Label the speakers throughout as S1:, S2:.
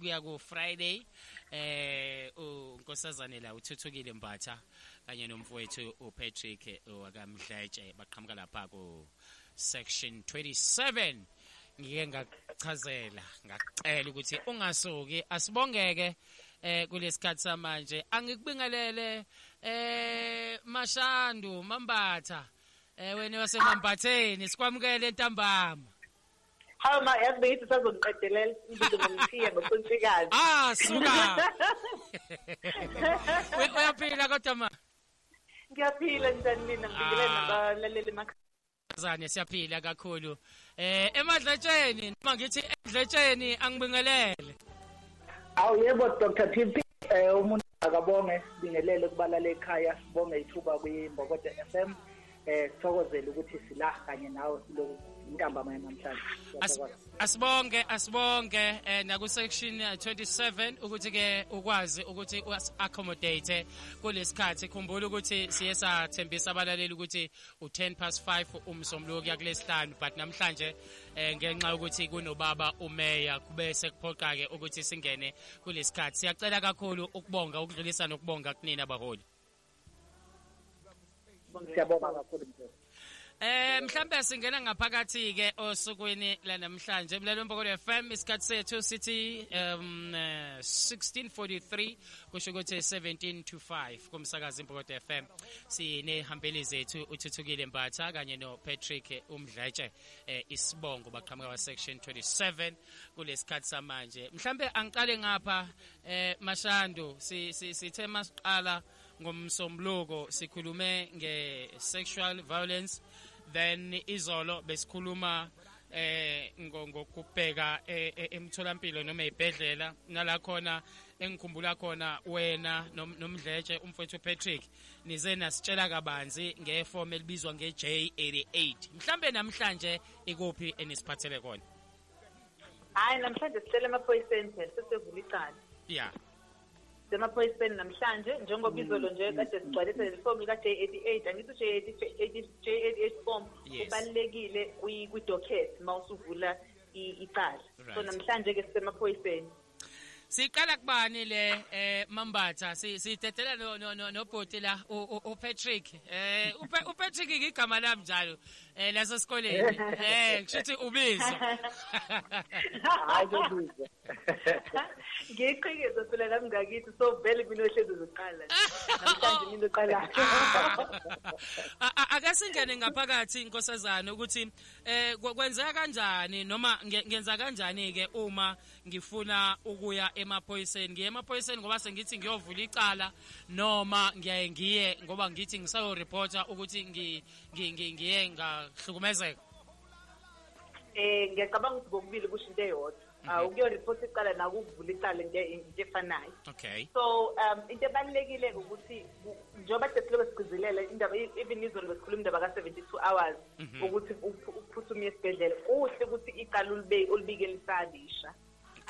S1: kuya ku Friday eh unkosazane la uthuthukile Mbatha kanye nomfowethu uPatrick wakamdletshe baqhamuka lapha ku section 27 ngike ngachazela ngacela ukuthi ungasuki asibongeke eh kulesikhathi samanje. Angikubingelele eh mashandu mambatha eh wena wasemambatheni sikwamukele entambama.
S2: Hawu ma yazi beyithi sazongiqedelela imbizo ngomthiya ngokunsikazi.
S1: ah suka We- uyaphila kodwa ma
S2: Ngiyaphila njani mina ngibingelele
S1: Ah.
S2: nabalaleli emakhaya.
S1: zane siyaphila kakhulu eh emadletsheni noma ngithi edletsheni angibingelele
S3: Awu yebo Dr. TP eh umuntu akabonge sibingelele kubalala ekhaya sibonge ithuba kwiMbokodo FM eh sithokozele ukuthi sila kanye nawe kulo intambama namhlanje.
S1: As-
S3: Siyathokoza.
S1: asibonge asibonge eh naku section eh, 27 ukuthi ke ukwazi ukuthi us accommodate kulesikhathi khumbula ukuthi siye sathembisa abalaleli ukuthi u10 past 5 umsombuluko yakulesihlanu but namhlanje eh ngenxa ukuthi kunobaba umeya kube sekuphoqa ke ukuthi singene kulesikhathi siyacela kakhulu ukubonga ukudlulisa nokubonga kunina baholi
S3: Siyabonga kakhulu mfowethu.
S1: Eh mhlambe singena ngaphakathi ke osukwini lanamhlanje mlalelo mbokolo FM isikhathi sethu sithi um eh, 1643 kusho ukuthi 17 to 5 kumsakazi imbokolo FM sinehambeli zethu uthuthukile Mbatha kanye no Patrick Umdletshe eh, isibongo baqhamuka wa section 27 kulesikhathi samanje. Mhlambe angiqale ngapha eh Mashando si si- sithe masiqala ngomsombuluko sikhulume nge sexual violence then izolo besikhuluma eh ngo- ngokubheka eh, eh, emtholampilo noma ezibhedlela nala khona engikhumbula khona wena nom- nomdletshe umfowethu Patrick nize nasitshela kabanzi ngeform elibizwa ngeJ88 mhlambe namhlanje ikuphi enisiphathele khona
S2: Hayi namhlanje sicela emaphoyiseni phela sesevula icala.
S1: yeah
S2: Semaphoyiseni namhlanje njengoba izolo nje kade sigcwalise le form ka J88 angithi J88 J88 form
S1: Yes.
S2: ubalekile kwi kwi docket mawusuvula i- icala. So
S1: Right.
S2: namhlanje ke sisemaphoyiseni.
S1: Siqala kubani le eh Mambatha si sitetela no no no no bhoti la u- u u Patrick eh u Pa- u Patrick igama lami njalo eh laso sikoleni eh ngishithi ubizwa
S3: Hayi kubizwa.
S2: Ngiqhikeza phela nami ngakithi so vele mina ohlezi uzoqala. Namhlanje mina oqala.
S1: A- a- ake singene ngaphakathi inkosazana ukuthi eh kwe- kwenzeka kanjani noma nge- ngenza kanjani ke uma ngifuna ukuya emaphoyiseni ngiye emaphoyiseni ngoba sengithi ngiyovula icala noma ngiyaye ngiye ngoba ngithi ngisayo reporter ukuthi ngi ngi- ngi- ngiye ngahlukumezeka
S2: Eh ngiyacabanga ukuthi kokubili kusho into eyodwa. Ah ukuyo report icala nakuvula icala into into efanayo.
S1: okay
S2: So um into ebalekile ukuthi ku- njengoba sesiloko sigcizelela indaba even izolo besikhuluma indaba ka 72 hours ukuthi uphu- uphuthume esibhedlela kuhle ukuthi icala ulibe ulibike lisalisha.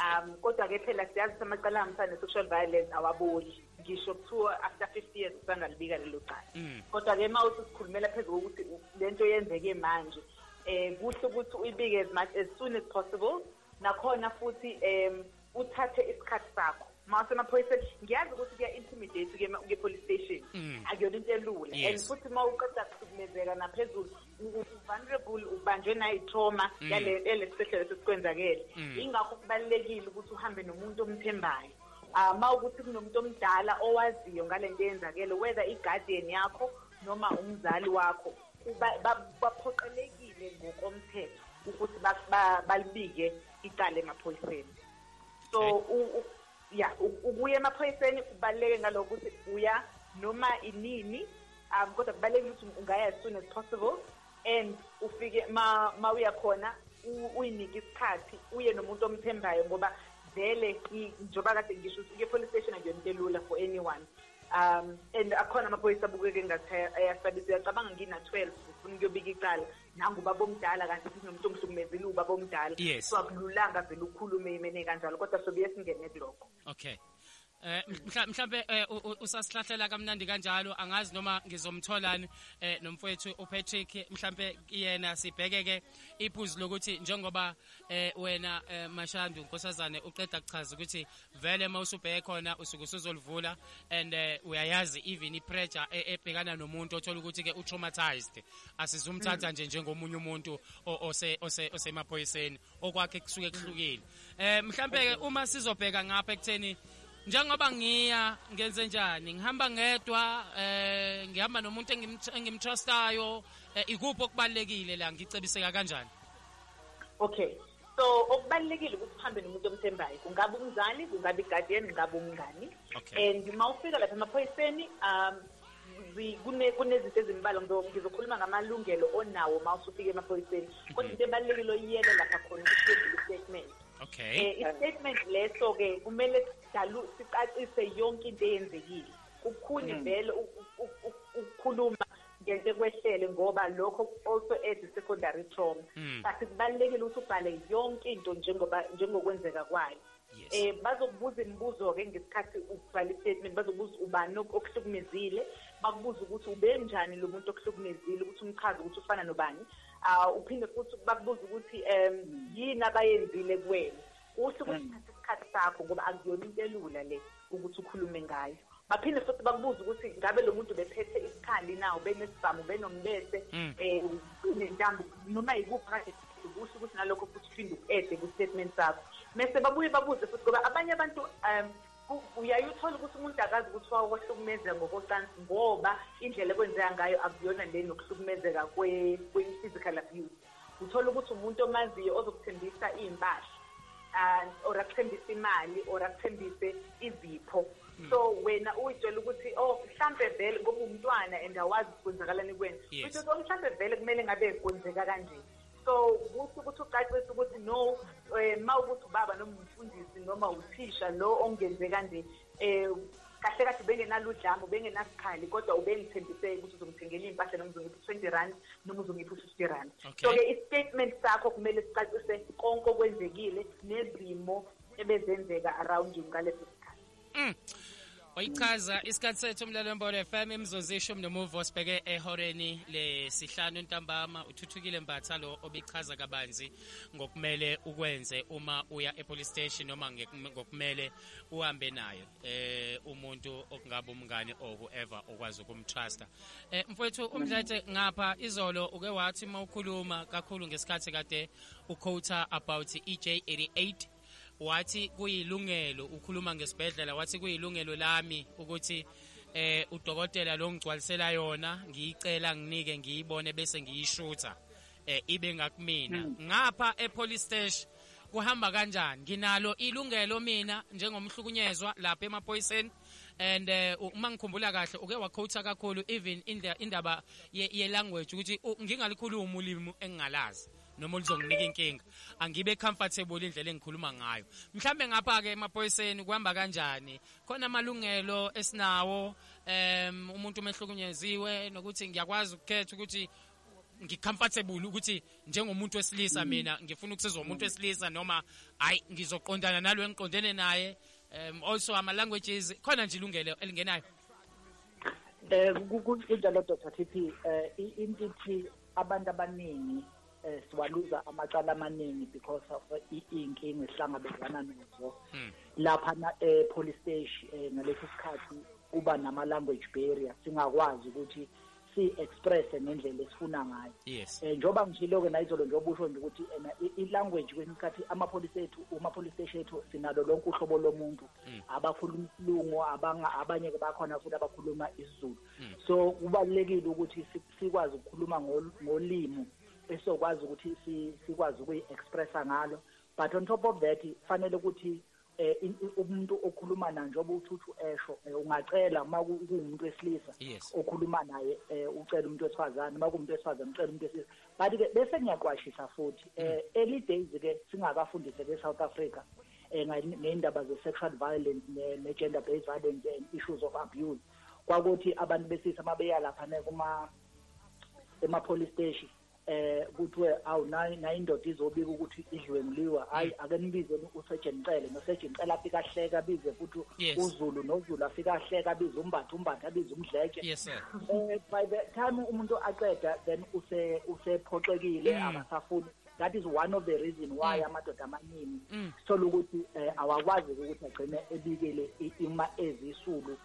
S2: Um kodwa ke phela siyazi ukuthi amacala ahambisana ne-sexual violence awaboli ngisho kuthiwa after 50 years usangalibika lelo cala
S1: Mm.
S2: kodwa ke uma uthi sikhulumela phezulu kokuthi u- lento yenzeke manje eh kuhle ukuthi uyibike as much as soon as possible nakhona futhi em uthathe isikhathi sakho mase emaphoyiseni ngiyazi ukuthi kuya intimidate ke ke police station
S1: Mm.
S2: akuyona into elula
S1: Yes.
S2: and futhi uma uqeda kuhlukumezeka naphezulu u- u- vulnerable ubanjwe nayi trauma
S1: Mm.
S2: yale elesihlelo sesikwenzakele
S1: Mm.
S2: ingakho kubalekile ukuthi uhambe nomuntu omthembayo Ah, uma ukuthi kunomuntu omdala owaziyo ngale nto eyenzakele whether i-guardian yakho noma umzali wakho kuba- ba- baphoqelekile ngokomthetho ukuthi ba- ba- balibike icala emaphoyiseni. So u- u- ya u- ukuya emaphoyiseni kubaluleke ngaloko ukuthi uya noma inini um kodwa kubalulekile ukuthi ungaya as soon as possible and ufike ma ma uya khona u- uyinike isikhathi uye nomuntu omthembayo ngoba vele i- njengoba kade ngisho ukuthi ke-police station akuyona into elula for anyone. Um and akhona amaphoyisa abukeke ngathi aya- ayasabisa uyacabanga ngina-twelve ufuna ukuyobika icala. Nangubaba omdala kanti futhi nomuntu ongihlukumezile ubaba omdala
S1: Yes.
S2: so akululanga vele ukhulume imene kanjalo kodwa sobuye singene kulokho
S1: okay. Eh mhla- mhlambe eh, u- u- usasihlahlela kamnandi kanjalo. Angazi noma ngizomtholani eh nomfowethu uPatrick. Mhlambe yena sibheke ke iphuzu lokuthi njengoba eh wena Mashandu nkosazane uqeda kuchaza ukuthi vele mawusubheke khona usuke usuzolivula and uyayazi even ipressure e- ebhekana nomuntu othola ukuthi ke utraumatized. Asizumthatha nje njengomunye umuntu ose osemaphoyiseni okwakhe kusuke kuhlukile. Eh mhlambe ke uma sizobheka ngapha ekutheni njengoba ngiya ngenze njani? Ngihamba ngedwa eh ngihamba nomuntu engimtr- engimtrustayo. Eh, ikuphi okubalekile la? Ngicebiseka kanjani?
S2: Okay. So okubalulekile ukuthi uhambe nomuntu omthembayo. Kungaba umzali kungaba i-guardian kungaba umngani. And uma ufika lapha emaphoyiseni um kunezinto ezimbalwa. Ngizokhuluma ngamalungelo onawo uma usufika emaphoyiseni. Kodwa into ebalulekile oyiyele lapha khona ukuthi wenzile i-statement
S1: okay
S2: eh i-statement leso ke kumele sidalu sicacise yonke into eyenzekile kukhuni vele u- u- ukukhuluma ngento ekwehlele ngoba lokho also adds i-secondary trauma.
S1: Mm.
S2: but kubalulekile ukuthi ubhale yonke into njengoba njengokwenzeka kwayo. Eh bazokubuza imibuzo-ke ngesikhathi ubhala i-statement bazokubuza ubani ok- okuhlukumezile bakubuza ukuthi ube njani lo muntu okuhlukumezile ukuthi umchaze ukuthi ufana nobani. Uh, uphinde futhi bakubuza ukuthi um yini abayenzile kuwena? Kuhle ukuthi uthathe isikhathi sakho ngoba akuyona into elula le ukuthi ukhulume ngayo. Baphinde futhi bakubuza ukuthi ngabe lo muntu bephethe isikhali na ubenesibhamu ubenombese
S1: Mm.
S2: um nentambo noma yikuphi kade kuhle ukuthi nalokho futhi uphinde uku-ede ku-statement sakho. Mese babuye babuze futhi ngoba abanye abantu um ku- uyaye uthole ukuthi umuntu akazi ukuthi wakwahlukumezeka ngokocansi ngoba indlela ekwenzeka ngayo akuyona le nokuhlukumezeka kwe- kwe-physical abuse. Uthola ukuthi umuntu omaziyo ozokuthembisa iy'mpahla uh, or akuthembise imali or akuthembise izipho. So wena uyitshela ukuthi oh mhlampe vele ngoba umntwana and awazi kwenzakalani kwena
S1: Yes.
S2: uthi so mhlampe vele kumele ngabe kwenzeka kanje. So kuthi ukuthi ucacise ukuthi no um ma ukuthi ubaba noma umfundisi noma uthisha lo ongenze kanje um kahle kahle bengenalo udlame bengenasikhali kodwa ubengithembise ukuthi uzongithengela iy'mpahla noma uzongipha u-twenty rand noma uzongipha u-fifty rand.
S1: Okay.
S2: so-ke i-statement sakho kumele sicacise konke okwenzekile nezimo ebezenzeka around you ngaleso sikhathi.
S1: Mm. wayichaza isikhathi sethu umlalo wembolo FM imzonzisho mnomuvo osibheke ehoreni lesihlanu ntambama uthuthukile mbatha lo obichaza kabanzi ngokumele ukwenze uma uya epolice station noma ngek- ngokumele uhambe naye eh umuntu okungaba umngane or whoever okwazi ukumtrusta eh mfowethu umdlete ngapha izolo uke wathi mawukhuluma kakhulu ngesikhathi kade uquota about EJ88 wathi kuyilungelo ukhuluma ngesibhedlela wathi kuyilungelo lami ukuthi eh udokotela lo ngigcwalisela yona ngiyicela nginike ngiyibone bese ngiyishutha eh ibe ngakumina. Ngapha epolice station kuhamba kanjani? Nginalo ilungelo mina njengomhlukunyezwa lapha emaphoyiseni and eh, uma ngikhumbula kahle uke waquota kakhulu even in the indaba ye, ye language ukuthi u- ngingalikhuluma ulimi engingalazi. Noma lizonginika inkinga. Angibe comfortable indlela engikhuluma ngayo. Mhlambe ngapha ke emaphoyiseni kuhamba kanjani? Khona amalungelo esinawo em umuntu umehlukunyeziwe nokuthi ngiyakwazi ukukhetha ukuthi ngicomfortable ukuthi njengomuntu wesilisa mina ngifuna ukusizwa umuntu wesilisa noma hayi ngizoqondana nalo engiqondene naye. Um also ama languages khona nje ilungelo elingenayo.
S3: Eh ku- ku- kunjalo Dr TP eh i- into ithi abantu abaningi eh siwaluza amacala amaningi because of i- iy'nkinga esihlangabezana nazo.
S1: Mm.
S3: lapha na eh police station eh ngalesi sikhathi kuba nama language barrier singakwazi ukuthi si express ngendlela esifuna ngayo.
S1: Yes.
S3: Eh njoba ngishilo ke nayizolo njengoba usho nje ukuthi ena i- i-language kwesinye isikhathi amapholisa ethu uma-police station ethu sinalo lonke uhlobo lomuntu. Abakhuluma isilungu abanga- abanye ke bakhona futhi abakhuluma isizulu. So kubalulekile ukuthi si- sikwazi ukukhuluma ngol- ngolimi. Esizokwazi ukuthi si- sikwazi ukuyi-expressa ngalo. But on top of that fanele ukuthi in- umuntu okhuluma naye njengoba uthuthu esho eh, ungacela uma ku- kuwumuntu wesilisa okhuluma naye eh ucela umuntu wesifazane uma kuumuntu wesifazane ucela umuntu wesilisa. But ke bese ngiyaqwashisa futhi eh early days ke singakafundise ke South Africa eh ngai- ngeindaba ze sexual violence ne ne gender based violence and issues of abuse. Kwakuthi abantu besisa mabeya lapha ne kuma ema police station eh kuthiwe awu nayi indoda izobika ukuthi idlwenguliwa hayi ake nibize usejenicele nosejenicele afika ahleka abize futhi uzulu nozulu afika ahleka abize umbatha umbatha abize umdleke.
S1: Yes sir.
S3: Eh by the time umuntu aqeda then use usephoxekile akasafuni. That is one of the reason why amadoda amaningi sithola ukuthi awakwazi ukuthi agcine ebikele ima ezisulu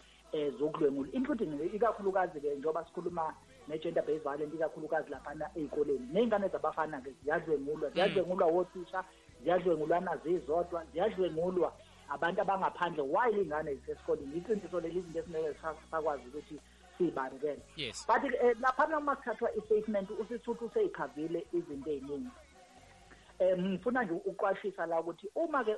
S3: zokudlwengula including ikakhulukazi-ke njengoba sikhuluma ne-gender based violence ikakhulukazi laphana ey'koleni. Ney'ngane zabafana-ke ziyadlwengulwa hmm. ziyadlwengulwa wothisha ziyadlwengulwa nazizodwa ziyadlwengulwa abantu abangaphandle while iy'ngane zisesikoleni. Iqiniso leli izinto sakwazi ukuthi but eh, laphana uma kuthathwa i-statement usithuthu useyikhavile izinto ey'ningi ngifuna nje uqwashisa la ukuthi uma-ke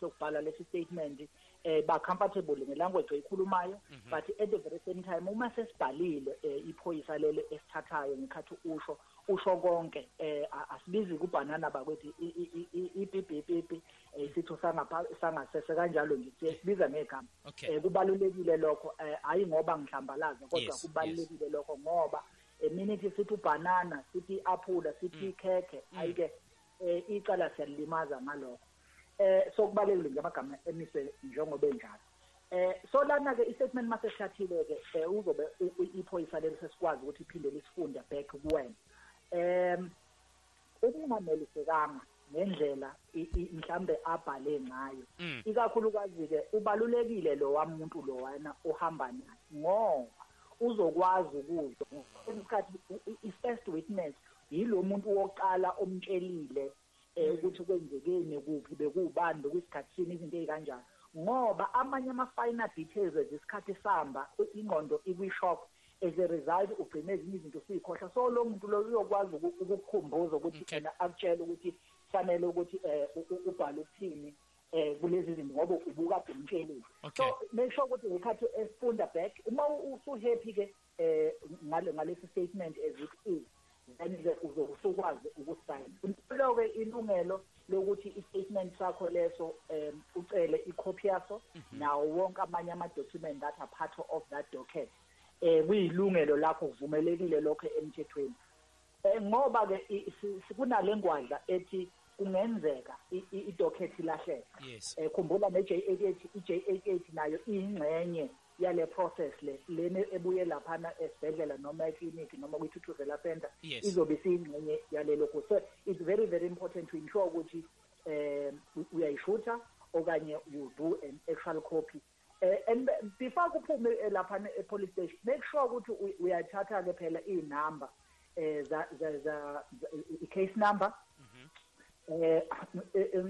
S3: sokubhala lesi statement eh ba comfortable ngelanguage oyikhulumayo but at the very same time uma sesibhalile iphoyisa lele esithathayo ngikhathi usho usho konke eh asibizi kubhanana bakwethi ipipipipi isitho sangapha sangasese kanjalo nje sibiza ngegama. Eh kubalulekile lokho hayi ngoba ngihlambalaza kodwa kubalulekile lokho ngoba eminute sithi ubanana sithi aphula sithi khekhe ayike icala siyalimaza ngalokho. Eh sokubalekile nje amagama emise njengoba enjalo. Eh so lana ke istatement mase sithathile ke uzobe iphoyisa leli sesikwazi ukuthi iphinde lisifunde back kuwena. Em ukungamelisekanga ngendlela mhlambe abhale ngayo. Ikakhulukazi ke ubalulekile lo wamuntu lo wena ohamba naye ngoba uzokwazi ukuzwa. Isikhathi i-first witness yilo muntu wokuqala omtshelile ukuthi kwenzekeni kuphi bekuwubani bekuyisikhathi sini izinto ey'kanjalo ngoba amanye ama-final details ezisikhathi sihamba ingqondo ikwi-shock as a result ugcine ezinye izinto siyikhohlwa. So lo muntu lo uyokwazi ukukukhumbuza ukuthi ena akutshele ukuthi kufanele ukuthi um ubhale ukuthini um kulezi zinto ngoba ubukade umtshelile so make sure ukuthi ngekhathi esifunda back uma usu-happy-ke um ngalesi statement as it is then-ke uzosukwazi ukusayina lo-ke ilungelo lokuthi i-statement sakho leso um ucele ikhophi yaso nawo wonke amanye ama-document that are part of that docket um kuyilungelo lakho kuvumelekile lokho emthethweni. Um ngoba-ke kunale ngwadla ethi kungenzeka i-docket ilahleke. Um khumbula ne-j eight eight i-j eight eight nayo iyingxenye yale process le lena ebuye laphana esibhedlela noma ekliniki noma kwi-tututhela center izobe isiyingxenye yalelo kho so it's very very important to ensure ukuthi um uyayishutha okanye you do an actual copy. Uh, and before kuphume laphana e-police station make sure ukuthi uyathatha-ke phela iy'namba um i-case number. Eh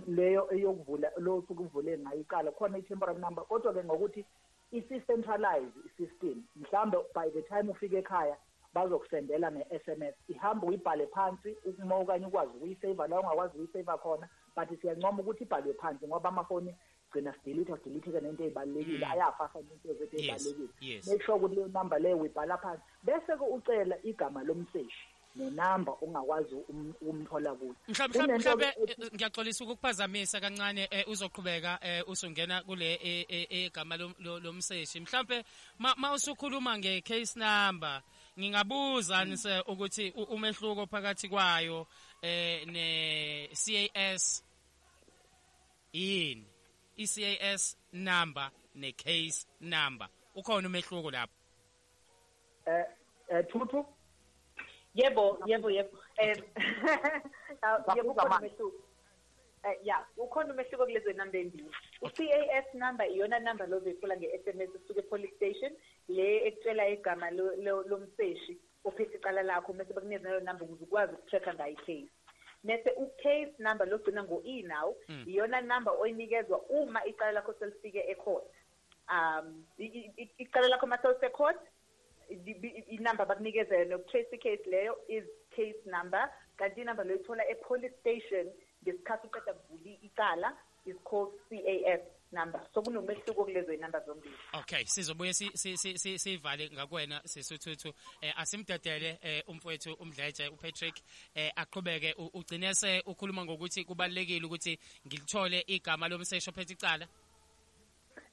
S3: leyo eyokuvula lo sukuvule ngayo icala khona i-temporary number. Kodwa-ke ngokuthi isi-centralize i-system mhlawumbe by the time ufike ekhaya bazokusendela nge-SMS ihamba uyibhale phansi uma okanye ukwazi ukuyisave la ungakwazi ukuyisave khona but siyancoma ukuthi ibhalwe phansi ngoba amafoni gcina sidelete sidelete-ke nento ey'balulekile ayafa into zethu ey'balulekile make sure ukuthi leyo number leyo uyibhala phansi. Bese-ke ucela igama lomseshi. Nenamba ongakwazi ukumthola kuyo.
S1: Mhlawumbe mhlawumbe ngiyaxolisa ukukuphazamisa kancane uzoqhubeka usungena kule egama lomseshi. Mhlawumbe ma usukhuluma nge-case number ngingabuza nise ukuthi umehluko phakathi kwayo eh ne-CAS yini? i-CAS number ne-case number. Ukhona umehluko lapho?
S3: Eh eh thuthu.
S2: Yebo yebo yebo um yebo ukhona umehluko um ya ukhona umehluko kulezo namba embili i-c a s number iyona number lozoyithola nge-s m s usuke e-police station le ekutshela igama lomseshi ophethe icala lakho mese bakunikeza nalo number ukuze ukwazi uku-track-a ngayo i-case mese u-case number logcina ngo-e now iyona number oyinikezwa uma icala lakho selifike ecourt um icala lakho uma selisecourt inumber bakunikeza yona yoku-trace i-case leyo is case number. Kanti inumber loyithola e-police station ngesikhathi uqeda kuvula icala is called CAS number. So kunomehluko kulezo inamba zombili.
S1: Okay sizobuye sivale ngakwena sisuthuthu eh asimdedele eh umfowethu umdletshe uPatrick. Eh aqhubeke ugcine se ukhuluma ngokuthi kubalekile ukuthi ngilithole igama lomsesho phethe icala.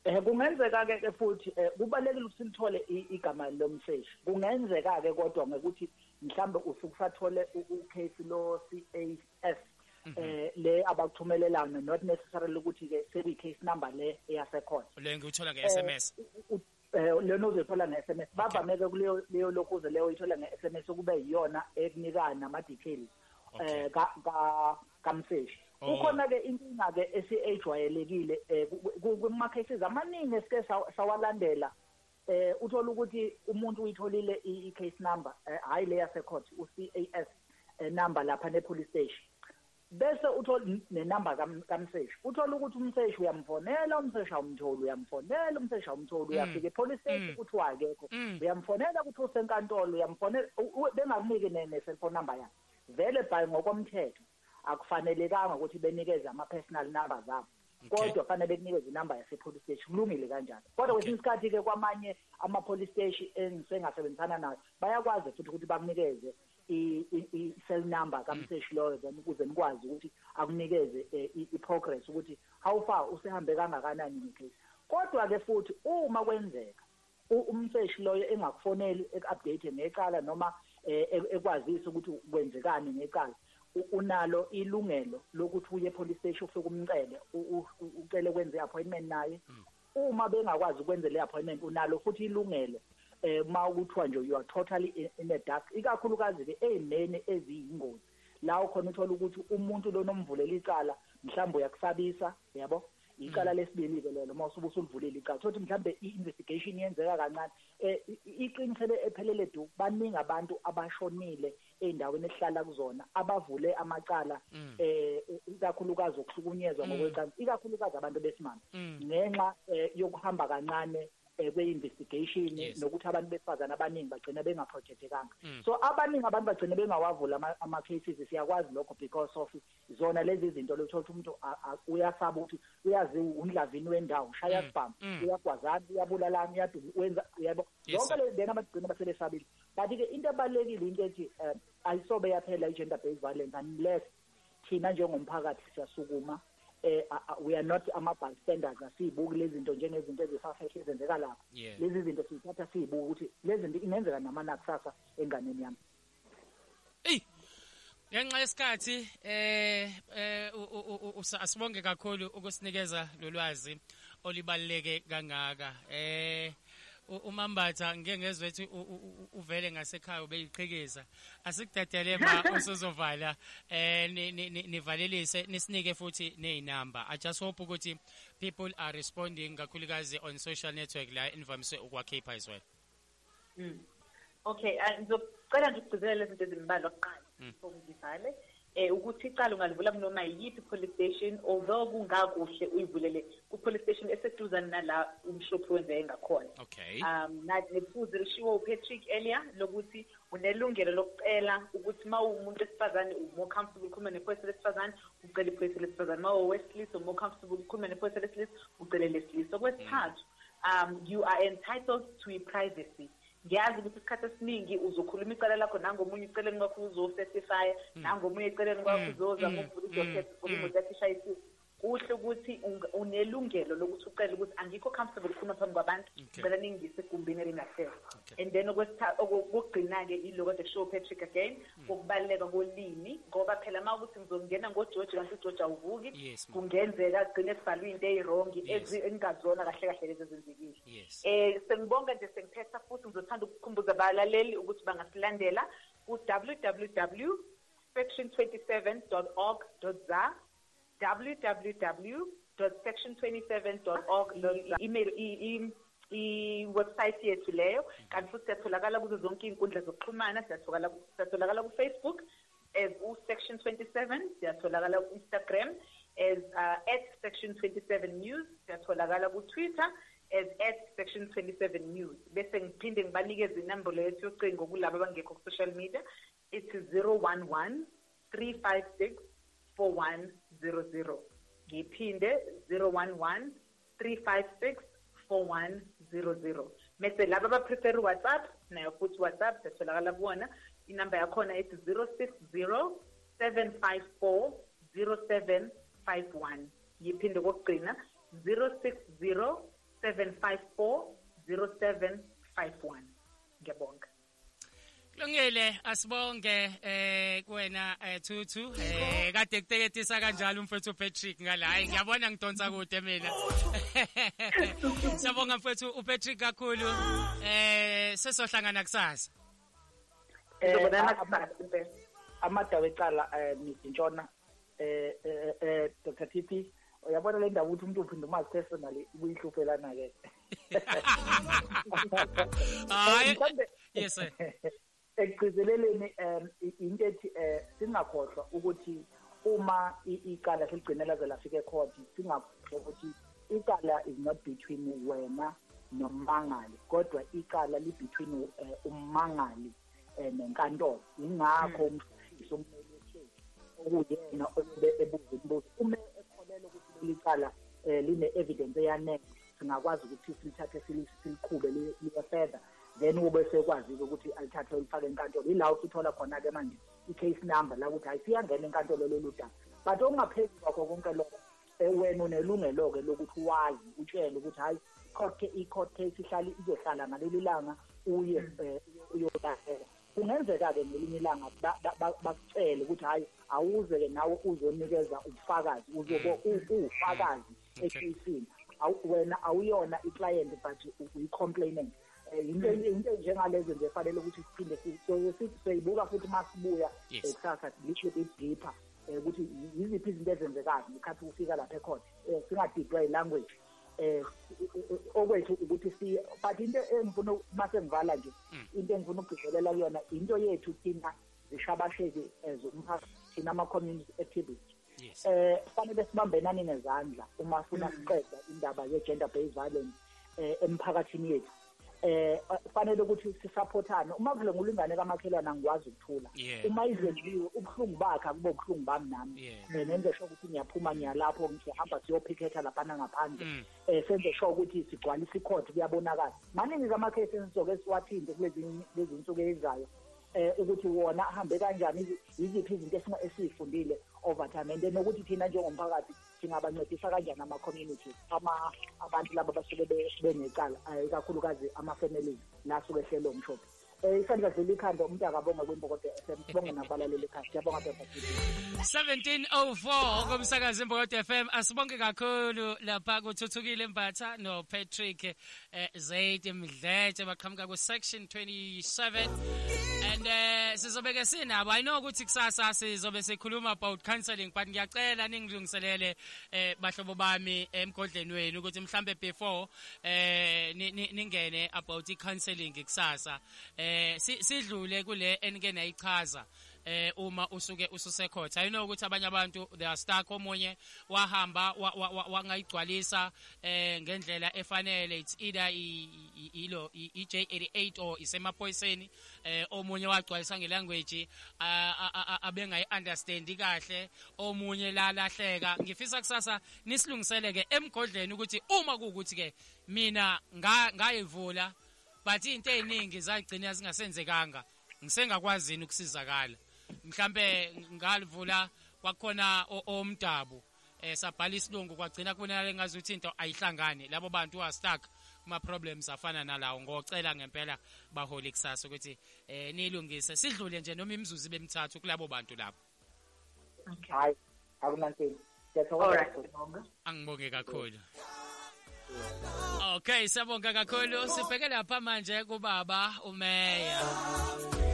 S3: Eh kungenzeka ke futhi kubalekile ukuthi silithole igama lomseshi kungenzeka ke kodwa ngokuthi mhlambe usukusathole ucase lo CAS eh le abakuthumelelana not necessarily ukuthi ke sebi case number le eyasekhona.
S1: Le ngiyithola nge-SMS
S3: eh lena uzoyithola nge-SMS bavameke kuleyo leyo lokuze leyo uyithola nge-SMS kube yiyona ekunika nama details eh ka kamseshi
S1: Oh.
S3: ukhona ke inkinga ke esiyejwayelekile eh kuma cases amaningi esike sawalandela eh uthola ukuthi umuntu uyitholile i case number eh, hayi le yase court u CAS eh, number lapha ne police station bese uthola nenamba kamseshi uthola ukuthi umseshi uyamfonela umseshi awumtholi uyamfonela umseshi awumtholi
S1: Mm.
S3: uyafika epolice station
S1: Mm.
S3: ukuthi wakekho
S1: Mm.
S3: uyamfonela ukuthi usenkantolo uyamfonela u- u- bengakuniki ne cellphone number yakhe vele by ngokomthetho akufanelekanga ukuthi benikeze ama personal number zabo
S1: Okay.
S3: kodwa fanele bekunikeze inamba yase police station kulungile kanjalo kodwa
S1: Okay.
S3: kwesinye isikhathi ke kwamanye ama police station engisengasebenzisana nayo bayakwazi futhi ukuthi bakunikeze i- i- i cell number kamseshi loyo then ukuze nikwazi ukuthi akunikeze eh, i i progress ukuthi how far usehambe kangakanani ngecase kodwa ke futhi uma kwenzeka u- umseshi loyo engakufoneli eku-update ngecala noma eh, ek- ekwazisa ukuthi kwenzekani ngecala unalo ilungelo lokuthi uye police station ufike umcele ucele kwenze appointment naye. Uma bengakwazi ukwenza le appointment unalo futhi ilungelo eh uma ukuthiwa nje you are totally in, the dark. Ikakhulukazi ke ezimeni eziyingozi la ukhona uthola ukuthi umuntu lo nomvulela icala mhlawumbe uyakusabisa yabo icala lesibili ke lelo uma usubusa ulivulile icala thothi mhlambe i-investigation yenzeka kancane eh i- i- iqinisele ephelele du baningi abantu abashonile ey'ndaweni esihlala kuzona abavule amacala
S1: Mm.
S3: eh ikakhulukazi okuhlukunyezwa ngokwecansi ikakhulukazi abantu besimame
S1: Mm.
S3: ngenxa eh, yokuhamba kancane eh, kwe-investigation
S1: Yes.
S3: nokuthi abantu besifazane abaningi bagcina bengaprojectekanga
S1: Mm.
S3: so abaningi abantu bagcine bengawavula ama- ama-cases siyakwazi lokho because of zona lezi zinto lothola ukuthi umuntu a- a- uyasaba ukuthi uyazi undlavini wendawo ushaya
S1: Mm.
S3: sibhamu
S1: Mm.
S3: uyagwazana uyabulalana uyaduma wenza uyabo
S1: Yes,
S3: zonke le then abagcina basebesabile kanti-ke into ebalulekile into ethi um ayisobe yaphela i-gender based violence unless thina njengomphakathi siyasukuma eh a- a- we are not ama-bystanders asiyibuki lezi zinto njengezinto ezifafehle ezenzeka lapha
S1: Yeah.
S3: lezi zinto siyithatha siyibuka ukuthi lezi zinto ingenzeka nama nakusasa enganeni yami
S1: Ey. Ngenxa yesikhathi eh eh u- u- u- usa- asibonge kakhulu ukusinikeza lolwazi olibaleke kangaka. Eh u- umambatha ngeke ngezwe ukuthi u- u- u- uvele ngasekhaya ubeyiqhekeza. Asikudedele ma usuzovala eh ni- ni- ni- nivalelise nisinike futhi nezinamba. I just hope ukuthi people are responding kakhulukazi on social network la invamise ukwakhipha as well.
S2: Mm. Okay, ah, ngizocela nje ukugcizelela lezi zinto ezimbalwa kuqala
S1: Mm.
S2: Eh ukuthi icala ungalivula kunoma yiyiphi police station although kungakuhle uyivulele ku-police station eseduzane nala umshophi wenzeke ngakhona
S1: Okay.
S2: um nathi nephuzu lishiwo upatrick earlier lokuthi unelungelo lokucela ukuthi ma uwumuntu u-more comfortable ukhulume nephoyisa lesifazane ucele iphoyisa lesifazane. Ma uwesilisa u-more comfortable ukhulume nephoyisa lesilisa ucele lesilisa. Okwesithathu um you are entitled to i-privacy ngiyazi ukuthi isikhathi esiningi uzokhuluma icala lakho nangomunye eceleni kwakho uzosesifaya nangomunye eceleni kwakho
S1: Mm,
S2: uzozama
S1: mm,
S2: ukuvula
S1: mm,
S2: idokhethi
S1: mm.
S2: imoto yakho ishayisile kuhle ukuthi unelungelo lokuthi ucele ukuthi angikho comfortable ukukhuluma phambi kwabantu. Ngicela ningise egumbini elingahlelwa and then okwesitha- oku- okugcina-ke ilo kade kushiwo upatrick again kokubaluleka kolimi ngizongena ngojoji kanti ujoji awuvuki kungenzeka kugcine kubhalwe iy'nto ey'rongi
S1: Yes.
S2: engazona kahle kahle lezi ezenzekile
S1: Yes.
S2: eh sengibonga nje sengiphetha futhi ngizothanda ukukhumbuza abalaleli ukuthi bangasilandela ku-www section 27 org za www section 27 org email i- i- i-website yethu leyo kanti futhi siyatholakala kuzo zonke iy'nkundla zokuxhumana siyatholakala ku-facebook as u-section 27 siyatholakala ku-instagram as uh, at section 27 news siyatholakala ku-twitter. As at section 27 news. Bese ngiphinde ngibanikeze inombolo yethu yocingo kulabo abangekho ku-social media. Ithi 011 356 4100 ngiphinde 011 356 4100 mese laba abaprefera uwhatsapp nayo futhi whatsapp siyatholakala kuwona. Inamba yakhona ethi 060 754 0751 yiphinde kokugcina 060 754 0751 ngiyabonga
S1: Kulungile asibonge eh kuwena eh Thuthu. Eh kade kuteketisa kanjalo umfethu Patrick ngala. Hayi ngiyabona ngidonsa kude mina. Siyabonga mfethu uPatrick kakhulu. Eh sesohlangana kusasa.
S3: Eh,
S2: Sizobonana
S3: a- ama-
S2: kusasa impela.
S3: amadawu ecala eh Ntshona eh eh, eh Dr. Titi uyabona le ndaba ukuthi umuntu uphinda umazi personally kuyihlufelana ke
S1: Hayi. Yes sir.
S3: Ekugcizeleleni um into ethi um singakhohlwa ukuthi uma i- icala seligcine laze lafika ecourt singakhohlwa ukuthi icala is not between wena nommangali kodwa icala li-between um ummangali um nenkantolo. Yingakho umfundisi ummeli wekhethi okuyena oyobe ebuza imibuzo uma ekholelwa ukuthi leli cala um line-evidence eyanele singakwazi ukuthi silithathe sili- siliqhube li- liye further. Then ube sekwazi-ke ukuthi alithathe ulifake enkantolo. Yila usithola khona-ke manje i-case number la ukuthi hayi siyangena enkantolo lolu daba. But okungaphezu kwakho konke lokho um wena unelungelo-ke lokuthi wazi utshele ukuthi hhayi court ca- i-court case ihlala izohlala ngaleli langa uye um uyolahlela kungenzeka-ke ngelinye ilanga ba- ba- ba- bakucele ukuthi hhayi awuze-ke nawe uzonikeza ubufakazi uzobe u- uwufakazi ekeyisini Awu- wena awuyona i-client but u- uyi-complainant um into into njengalezo nje fanele ukuthi siphinde si- so- si- siyibuka futhi uma sibuya
S1: Yes.
S3: eh, kusasa little bit deeper um ukuthi yiziphi izinto ezenzekayo ngekhathi ufika lapha ekhona um singadidwa yi-language um okwethu ukuthi siye but into engifuna uma sengivala nje into engifuna ukugcizelela kuyona into yethu thina zishabasheki um zomphakathi thina ama-community activists
S1: yes.
S3: Eh fanele sibambenani nezandla uma sifuna siqeda indaba ye-gender based violence eh emphakathini yethu. Eh fanele ukuthi sisupportane. Uma vele ngulingane kamakhelwane angikwazi ukuthula. Uma izenziwe ubuhlungu bakhe akube ubuhlungu bami nami. Nenze sure ukuthi ngiyaphuma ngiyalapho ngihamba siyophiketha laphana ngaphandle
S1: Mm.
S3: eh senze sure ukuthi sigcwalisa ikhodi kuyabonakala. Maningi amakhesi esizoke siwathinte kulezi lezi nsuku ezizayo eh ukuthi wona ahambe kanjani izi- yiziphi izinto esinga- esiyifundile over time and then ukuthi thina njengomphakathi singabancedisa kanjani ama-community? Ama abantu laba basuke be- benecala eh, ikakhulukazi ama-families la suke ehlelwe umshophi. Um isandla dlula ikhanda umuntu akabonga kwimbokodo FM sibonge nabalaleli ekhaya siyabonga Dr. Titi.
S1: 1704 komsakazi imbokodo FM asibonke kakhulu lapha kuthuthukile mbatha no Patrick eh, Zaid Mdletshe baqhamuka ku section 27 and eh sizobeke sinabo. I know ukuthi kusasa sizobe sikhuluma about counseling but ngiyacela ningilungiselele eh bahlobo bami emgodleni wenu ukuthi mhlambe before eh ni- ni- ningene about i counseling kusasa. Eh si- sidlule kule enike nayichaza. Eh uma usuke ususekhotha. I know ukuthi abanye abantu they are stuck. Omunye wahamba wa- wa- wa- wangayigcwalisa eh ngendlela efanele. It's either ilo i- i-J88 or isemaphoyiseni eh omunye wagcwalisa ngelanguage abengayi understand kahle. Omunye la lahleka. Ngifisa kusasa nisilungiseleke emgodleni ukuthi uma kuukuthi ke mina nga- ngayivula but into eziningi zagcina zingasenzekanga. Ngisengakwazi ukusizakala? Mhlambe ngalivula kwakhona omdabu eh sabhala isilungu kwagcina kubonakala engazuthi into ayihlangane labo bantu are stuck kuma problems afana nalawo ngocela ngempela baholi kusasa ukuthi eh nilungise sidlule nje noma imizuzu bemithathu kulabo bantu labo.
S3: Hhayi akunankinga.
S2: Alright,
S3: siyathokoza
S1: angibonge kakhulu. Okay siyabonga kakhulu. Sibheke lapha manje kubaba umeya.